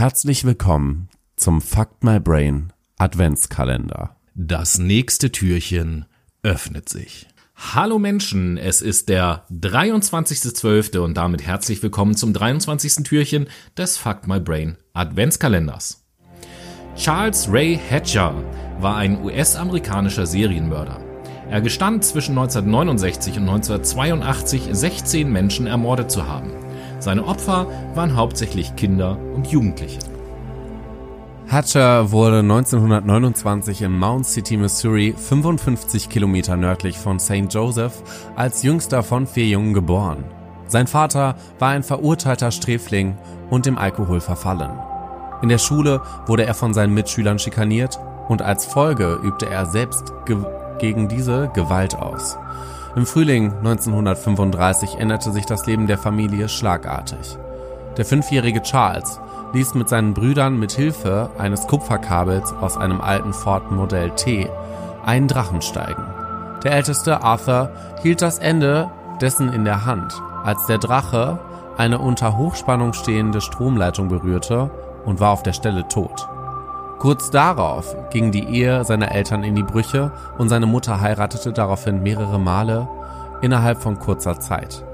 Herzlich willkommen zum Fuck My Brain Adventskalender. Das nächste Türchen öffnet sich. Hallo Menschen, es ist der 23.12. und damit herzlich willkommen zum 23. Türchen des Fuck My Brain Adventskalenders. Charles Ray Hatcher war ein US-amerikanischer Serienmörder. Er gestand zwischen 1969 und 1982 16 Menschen ermordet zu haben. Seine Opfer waren hauptsächlich Kinder und Jugendliche. Hatcher wurde 1929 in Mount City, Missouri, 55 Kilometer nördlich von St. Joseph, als jüngster von vier Jungen geboren. Sein Vater war ein verurteilter Sträfling und dem Alkohol verfallen. In der Schule wurde er von seinen Mitschülern schikaniert und als Folge übte er selbst ge gegen diese Gewalt aus. Im Frühling 1935 änderte sich das Leben der Familie schlagartig. Der fünfjährige Charles ließ mit seinen Brüdern mit Hilfe eines Kupferkabels aus einem alten Ford Modell T einen Drachen steigen. Der älteste Arthur hielt das Ende dessen in der Hand, als der Drache eine unter Hochspannung stehende Stromleitung berührte und war auf der Stelle tot. Kurz darauf ging die Ehe seiner Eltern in die Brüche und seine Mutter heiratete daraufhin mehrere Male innerhalb von kurzer Zeit.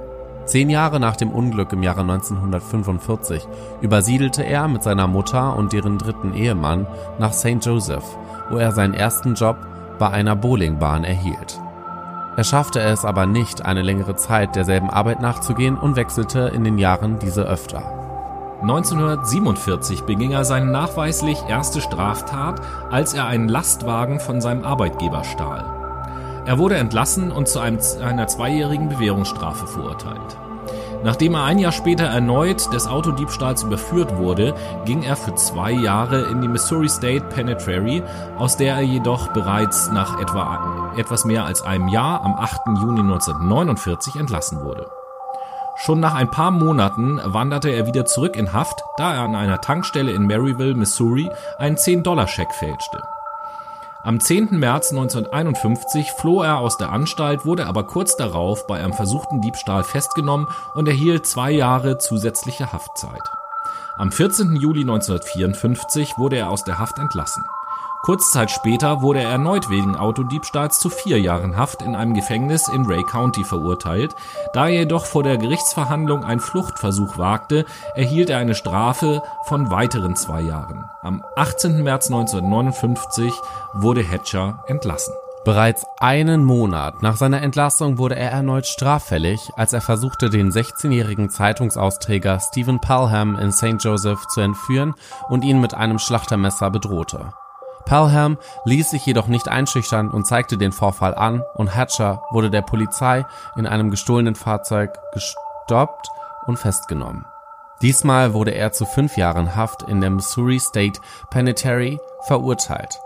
Zehn Jahre nach dem Unglück im Jahre 1945 übersiedelte er mit seiner Mutter und deren dritten Ehemann nach St. Joseph, wo er seinen ersten Job bei einer Bowlingbahn erhielt. Er schaffte es aber nicht, eine längere Zeit derselben Arbeit nachzugehen und wechselte in den Jahren diese öfter. 1947 beging er seine nachweislich erste Straftat, als er einen Lastwagen von seinem Arbeitgeber stahl. Er wurde entlassen und zu einem, einer zweijährigen Bewährungsstrafe verurteilt. Nachdem er ein Jahr später erneut des Autodiebstahls überführt wurde, ging er für zwei Jahre in die Missouri State Penitentiary, aus der er jedoch bereits nach etwa etwas mehr als einem Jahr am 8. Juni 1949 entlassen wurde. Schon nach ein paar Monaten wanderte er wieder zurück in Haft, da er an einer Tankstelle in Maryville, Missouri, einen 10-Dollar-Scheck fälschte. Am 10. März 1951 floh er aus der Anstalt, wurde aber kurz darauf bei einem versuchten Diebstahl festgenommen und erhielt zwei Jahre zusätzliche Haftzeit. Am 14. Juli 1954 wurde er aus der Haft entlassen. Kurz Zeit später wurde er erneut wegen Autodiebstahls zu vier Jahren Haft in einem Gefängnis in Ray County verurteilt. Da er jedoch vor der Gerichtsverhandlung einen Fluchtversuch wagte, erhielt er eine Strafe von weiteren zwei Jahren. Am 18. März 1959 wurde Hatcher entlassen. Bereits einen Monat nach seiner Entlassung wurde er erneut straffällig, als er versuchte, den 16-jährigen Zeitungsausträger Stephen Pelham in St. Joseph zu entführen und ihn mit einem Schlachtermesser bedrohte. Pelham ließ sich jedoch nicht einschüchtern und zeigte den Vorfall an und Hatcher wurde der Polizei in einem gestohlenen Fahrzeug gestoppt und festgenommen. Diesmal wurde er zu fünf Jahren Haft in der Missouri State Penitentiary verurteilt.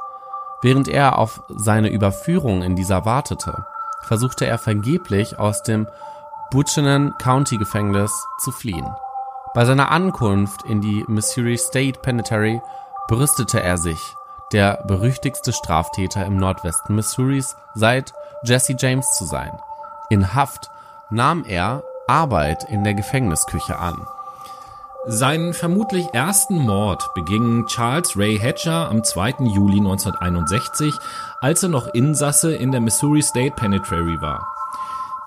Während er auf seine Überführung in dieser wartete, versuchte er vergeblich aus dem Buchanan County Gefängnis zu fliehen. Bei seiner Ankunft in die Missouri State Penitentiary brüstete er sich, der berüchtigste Straftäter im Nordwesten Missouris seit Jesse James zu sein. In Haft nahm er Arbeit in der Gefängnisküche an. Seinen vermutlich ersten Mord beging Charles Ray Hatcher am 2. Juli 1961, als er noch Insasse in der Missouri State Penitentiary war.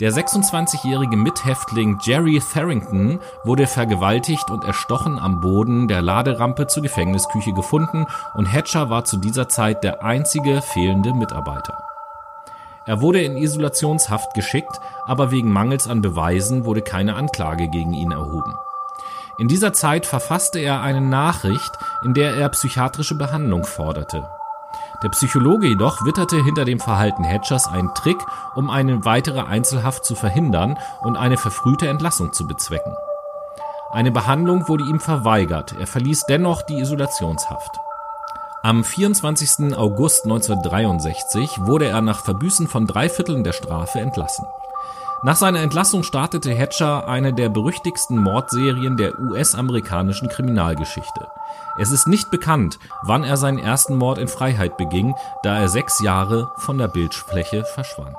Der 26-jährige Mithäftling Jerry Tharrington wurde vergewaltigt und erstochen am Boden der Laderampe zur Gefängnisküche gefunden und Hatcher war zu dieser Zeit der einzige fehlende Mitarbeiter. Er wurde in Isolationshaft geschickt, aber wegen Mangels an Beweisen wurde keine Anklage gegen ihn erhoben. In dieser Zeit verfasste er eine Nachricht, in der er psychiatrische Behandlung forderte. Der Psychologe jedoch witterte hinter dem Verhalten Hatchers einen Trick, um eine weitere Einzelhaft zu verhindern und eine verfrühte Entlassung zu bezwecken. Eine Behandlung wurde ihm verweigert, er verließ dennoch die Isolationshaft. Am 24. August 1963 wurde er nach Verbüßen von drei Vierteln der Strafe entlassen. Nach seiner Entlassung startete Hatcher eine der berüchtigsten Mordserien der US-amerikanischen Kriminalgeschichte. Es ist nicht bekannt, wann er seinen ersten Mord in Freiheit beging, da er sechs Jahre von der Bildfläche verschwand.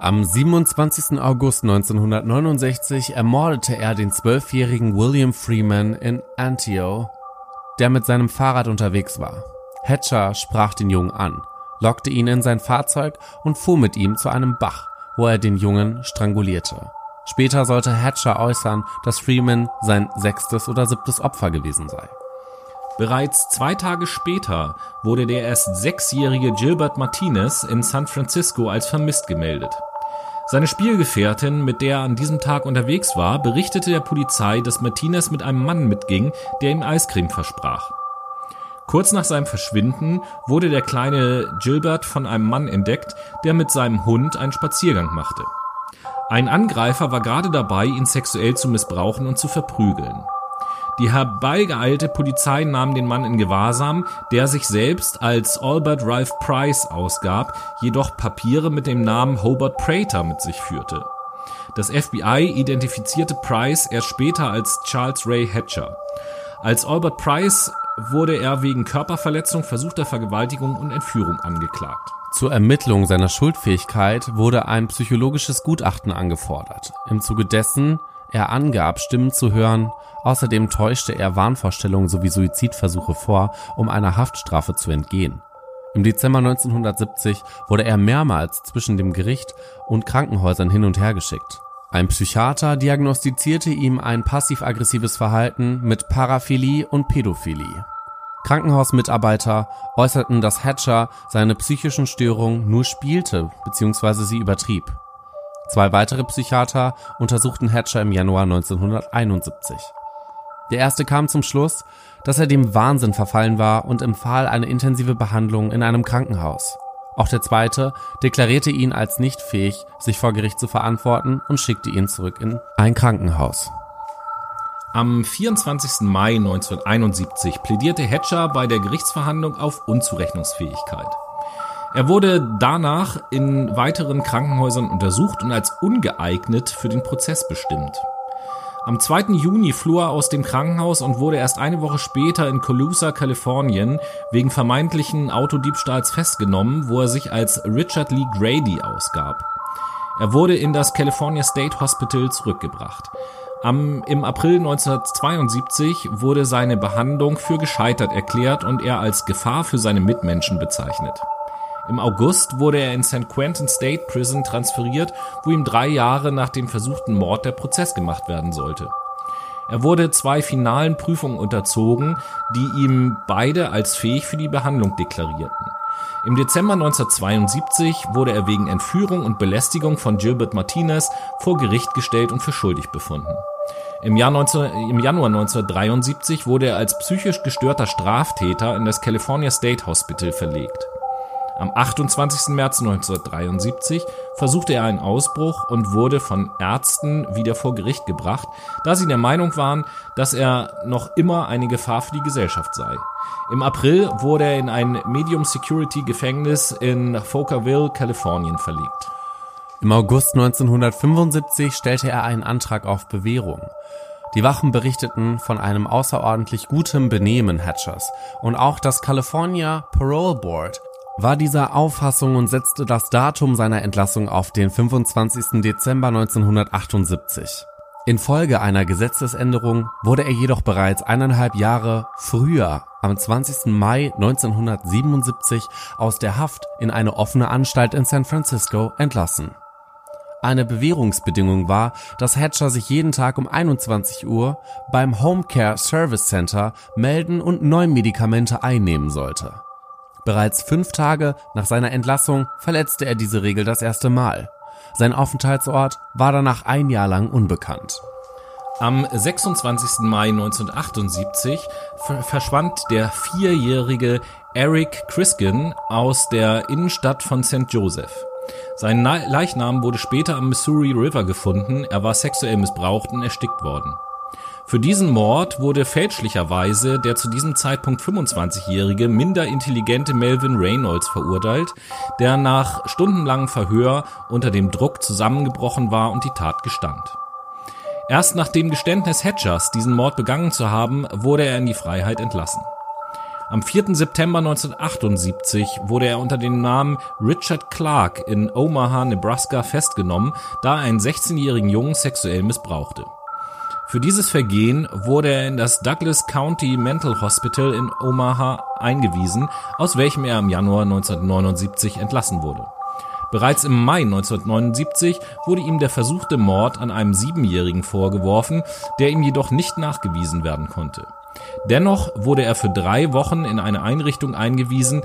Am 27. August 1969 ermordete er den zwölfjährigen William Freeman in Antioch, der mit seinem Fahrrad unterwegs war. Hatcher sprach den Jungen an, lockte ihn in sein Fahrzeug und fuhr mit ihm zu einem Bach, wo er den Jungen strangulierte. Später sollte Hatcher äußern, dass Freeman sein sechstes oder siebtes Opfer gewesen sei. Bereits zwei Tage später wurde der erst sechsjährige Gilbert Martinez in San Francisco als vermisst gemeldet. Seine Spielgefährtin, mit der er an diesem Tag unterwegs war, berichtete der Polizei, dass Martinez mit einem Mann mitging, der ihm Eiscreme versprach. Kurz nach seinem Verschwinden wurde der kleine Gilbert von einem Mann entdeckt, der mit seinem Hund einen Spaziergang machte. Ein Angreifer war gerade dabei, ihn sexuell zu missbrauchen und zu verprügeln. Die herbeigeeilte Polizei nahm den Mann in Gewahrsam, der sich selbst als Albert Ralph Price ausgab, jedoch Papiere mit dem Namen Hobart Prater mit sich führte. Das FBI identifizierte Price erst später als Charles Ray Hatcher. Als Albert Price wurde er wegen Körperverletzung, versuchter Vergewaltigung und Entführung angeklagt. Zur Ermittlung seiner Schuldfähigkeit wurde ein psychologisches Gutachten angefordert. Im Zuge dessen er angab, Stimmen zu hören. Außerdem täuschte er Wahnvorstellungen sowie Suizidversuche vor, um einer Haftstrafe zu entgehen. Im Dezember 1970 wurde er mehrmals zwischen dem Gericht und Krankenhäusern hin und her geschickt. Ein Psychiater diagnostizierte ihm ein passiv-aggressives Verhalten mit Paraphilie und Pädophilie. Krankenhausmitarbeiter äußerten, dass Hatcher seine psychischen Störungen nur spielte bzw. sie übertrieb. Zwei weitere Psychiater untersuchten Hatcher im Januar 1971. Der erste kam zum Schluss, dass er dem Wahnsinn verfallen war und empfahl eine intensive Behandlung in einem Krankenhaus. Auch der zweite deklarierte ihn als nicht fähig, sich vor Gericht zu verantworten und schickte ihn zurück in ein Krankenhaus. Am 24. Mai 1971 plädierte Hatcher bei der Gerichtsverhandlung auf Unzurechnungsfähigkeit. Er wurde danach in weiteren Krankenhäusern untersucht und als ungeeignet für den Prozess bestimmt. Am 2. Juni floh er aus dem Krankenhaus und wurde erst eine Woche später in Colusa, Kalifornien, wegen vermeintlichen Autodiebstahls festgenommen, wo er sich als Richard Lee Grady ausgab. Er wurde in das California State Hospital zurückgebracht. Am, Im April 1972 wurde seine Behandlung für gescheitert erklärt und er als Gefahr für seine Mitmenschen bezeichnet. Im August wurde er in St. Quentin State Prison transferiert, wo ihm drei Jahre nach dem versuchten Mord der Prozess gemacht werden sollte. Er wurde zwei finalen Prüfungen unterzogen, die ihm beide als fähig für die Behandlung deklarierten. Im Dezember 1972 wurde er wegen Entführung und Belästigung von Gilbert Martinez vor Gericht gestellt und für schuldig befunden. Im, Jahr 19, Im Januar 1973 wurde er als psychisch gestörter Straftäter in das California State Hospital verlegt. Am 28. März 1973 versuchte er einen Ausbruch und wurde von Ärzten wieder vor Gericht gebracht, da sie der Meinung waren, dass er noch immer eine Gefahr für die Gesellschaft sei. Im April wurde er in ein Medium Security Gefängnis in Fokerville, Kalifornien verlegt. Im August 1975 stellte er einen Antrag auf Bewährung. Die Wachen berichteten von einem außerordentlich gutem Benehmen Hatchers und auch das California Parole Board war dieser Auffassung und setzte das Datum seiner Entlassung auf den 25. Dezember 1978. Infolge einer Gesetzesänderung wurde er jedoch bereits eineinhalb Jahre früher, am 20. Mai 1977, aus der Haft in eine offene Anstalt in San Francisco entlassen. Eine Bewährungsbedingung war, dass Hatcher sich jeden Tag um 21 Uhr beim Home Care Service Center melden und neue Medikamente einnehmen sollte. Bereits fünf Tage nach seiner Entlassung verletzte er diese Regel das erste Mal. Sein Aufenthaltsort war danach ein Jahr lang unbekannt. Am 26. Mai 1978 verschwand der vierjährige Eric Criskin aus der Innenstadt von St. Joseph. Sein Leichnam wurde später am Missouri River gefunden. Er war sexuell missbraucht und erstickt worden. Für diesen Mord wurde fälschlicherweise der zu diesem Zeitpunkt 25-jährige, minder intelligente Melvin Reynolds verurteilt, der nach stundenlangem Verhör unter dem Druck zusammengebrochen war und die Tat gestand. Erst nach dem Geständnis Hatchers, diesen Mord begangen zu haben, wurde er in die Freiheit entlassen. Am 4. September 1978 wurde er unter dem Namen Richard Clark in Omaha, Nebraska festgenommen, da er einen 16-jährigen Jungen sexuell missbrauchte. Für dieses Vergehen wurde er in das Douglas County Mental Hospital in Omaha eingewiesen, aus welchem er im Januar 1979 entlassen wurde. Bereits im Mai 1979 wurde ihm der versuchte Mord an einem Siebenjährigen vorgeworfen, der ihm jedoch nicht nachgewiesen werden konnte. Dennoch wurde er für drei Wochen in eine Einrichtung eingewiesen,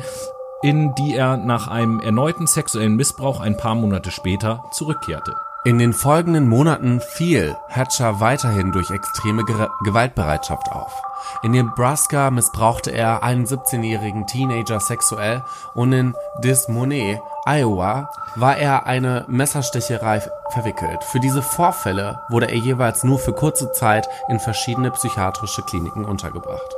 in die er nach einem erneuten sexuellen Missbrauch ein paar Monate später zurückkehrte. In den folgenden Monaten fiel Hatcher weiterhin durch extreme Gewaltbereitschaft auf. In Nebraska missbrauchte er einen 17-jährigen Teenager sexuell und in Des Moines, Iowa, war er eine Messerstecherei verwickelt. Für diese Vorfälle wurde er jeweils nur für kurze Zeit in verschiedene psychiatrische Kliniken untergebracht.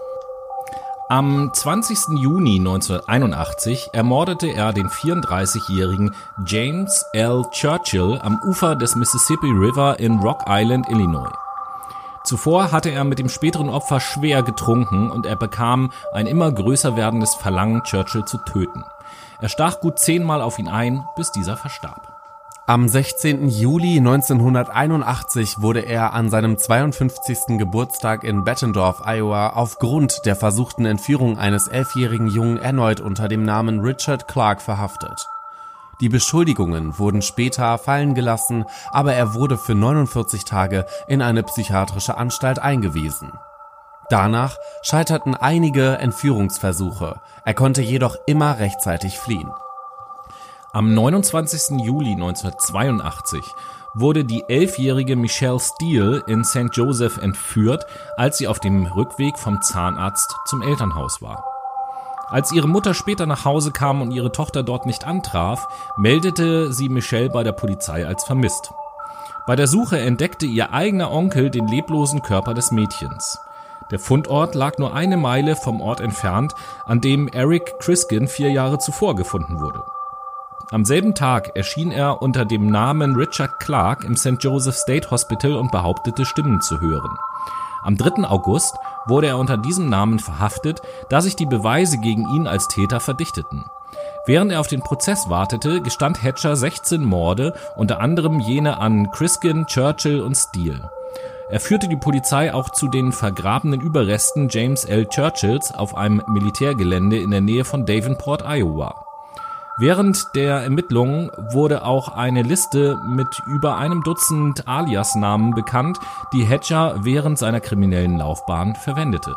Am 20. Juni 1981 ermordete er den 34-jährigen James L. Churchill am Ufer des Mississippi River in Rock Island, Illinois. Zuvor hatte er mit dem späteren Opfer schwer getrunken und er bekam ein immer größer werdendes Verlangen, Churchill zu töten. Er stach gut zehnmal auf ihn ein, bis dieser verstarb. Am 16. Juli 1981 wurde er an seinem 52. Geburtstag in Bettendorf, Iowa, aufgrund der versuchten Entführung eines elfjährigen Jungen erneut unter dem Namen Richard Clark verhaftet. Die Beschuldigungen wurden später fallen gelassen, aber er wurde für 49 Tage in eine psychiatrische Anstalt eingewiesen. Danach scheiterten einige Entführungsversuche, er konnte jedoch immer rechtzeitig fliehen. Am 29. Juli 1982 wurde die elfjährige Michelle Steele in St. Joseph entführt, als sie auf dem Rückweg vom Zahnarzt zum Elternhaus war. Als ihre Mutter später nach Hause kam und ihre Tochter dort nicht antraf, meldete sie Michelle bei der Polizei als vermisst. Bei der Suche entdeckte ihr eigener Onkel den leblosen Körper des Mädchens. Der Fundort lag nur eine Meile vom Ort entfernt, an dem Eric Criskin vier Jahre zuvor gefunden wurde. Am selben Tag erschien er unter dem Namen Richard Clark im St. Joseph State Hospital und behauptete Stimmen zu hören. Am 3. August wurde er unter diesem Namen verhaftet, da sich die Beweise gegen ihn als Täter verdichteten. Während er auf den Prozess wartete, gestand Hatcher 16 Morde, unter anderem jene an Criskin, Churchill und Steele. Er führte die Polizei auch zu den vergrabenen Überresten James L. Churchills auf einem Militärgelände in der Nähe von Davenport, Iowa. Während der Ermittlungen wurde auch eine Liste mit über einem Dutzend Aliasnamen bekannt, die Hatcher während seiner kriminellen Laufbahn verwendete.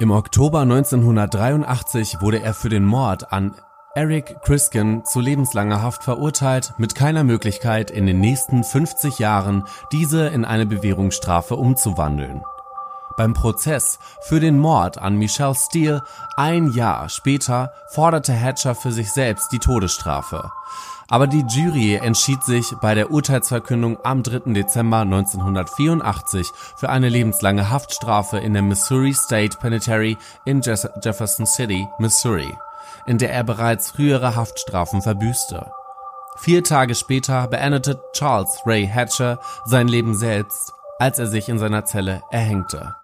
Im Oktober 1983 wurde er für den Mord an Eric Criskin zu lebenslanger Haft verurteilt, mit keiner Möglichkeit in den nächsten 50 Jahren diese in eine Bewährungsstrafe umzuwandeln beim Prozess für den Mord an Michelle Steele ein Jahr später forderte Hatcher für sich selbst die Todesstrafe. Aber die Jury entschied sich bei der Urteilsverkündung am 3. Dezember 1984 für eine lebenslange Haftstrafe in der Missouri State Penitentiary in Jefferson City, Missouri, in der er bereits frühere Haftstrafen verbüßte. Vier Tage später beendete Charles Ray Hatcher sein Leben selbst, als er sich in seiner Zelle erhängte.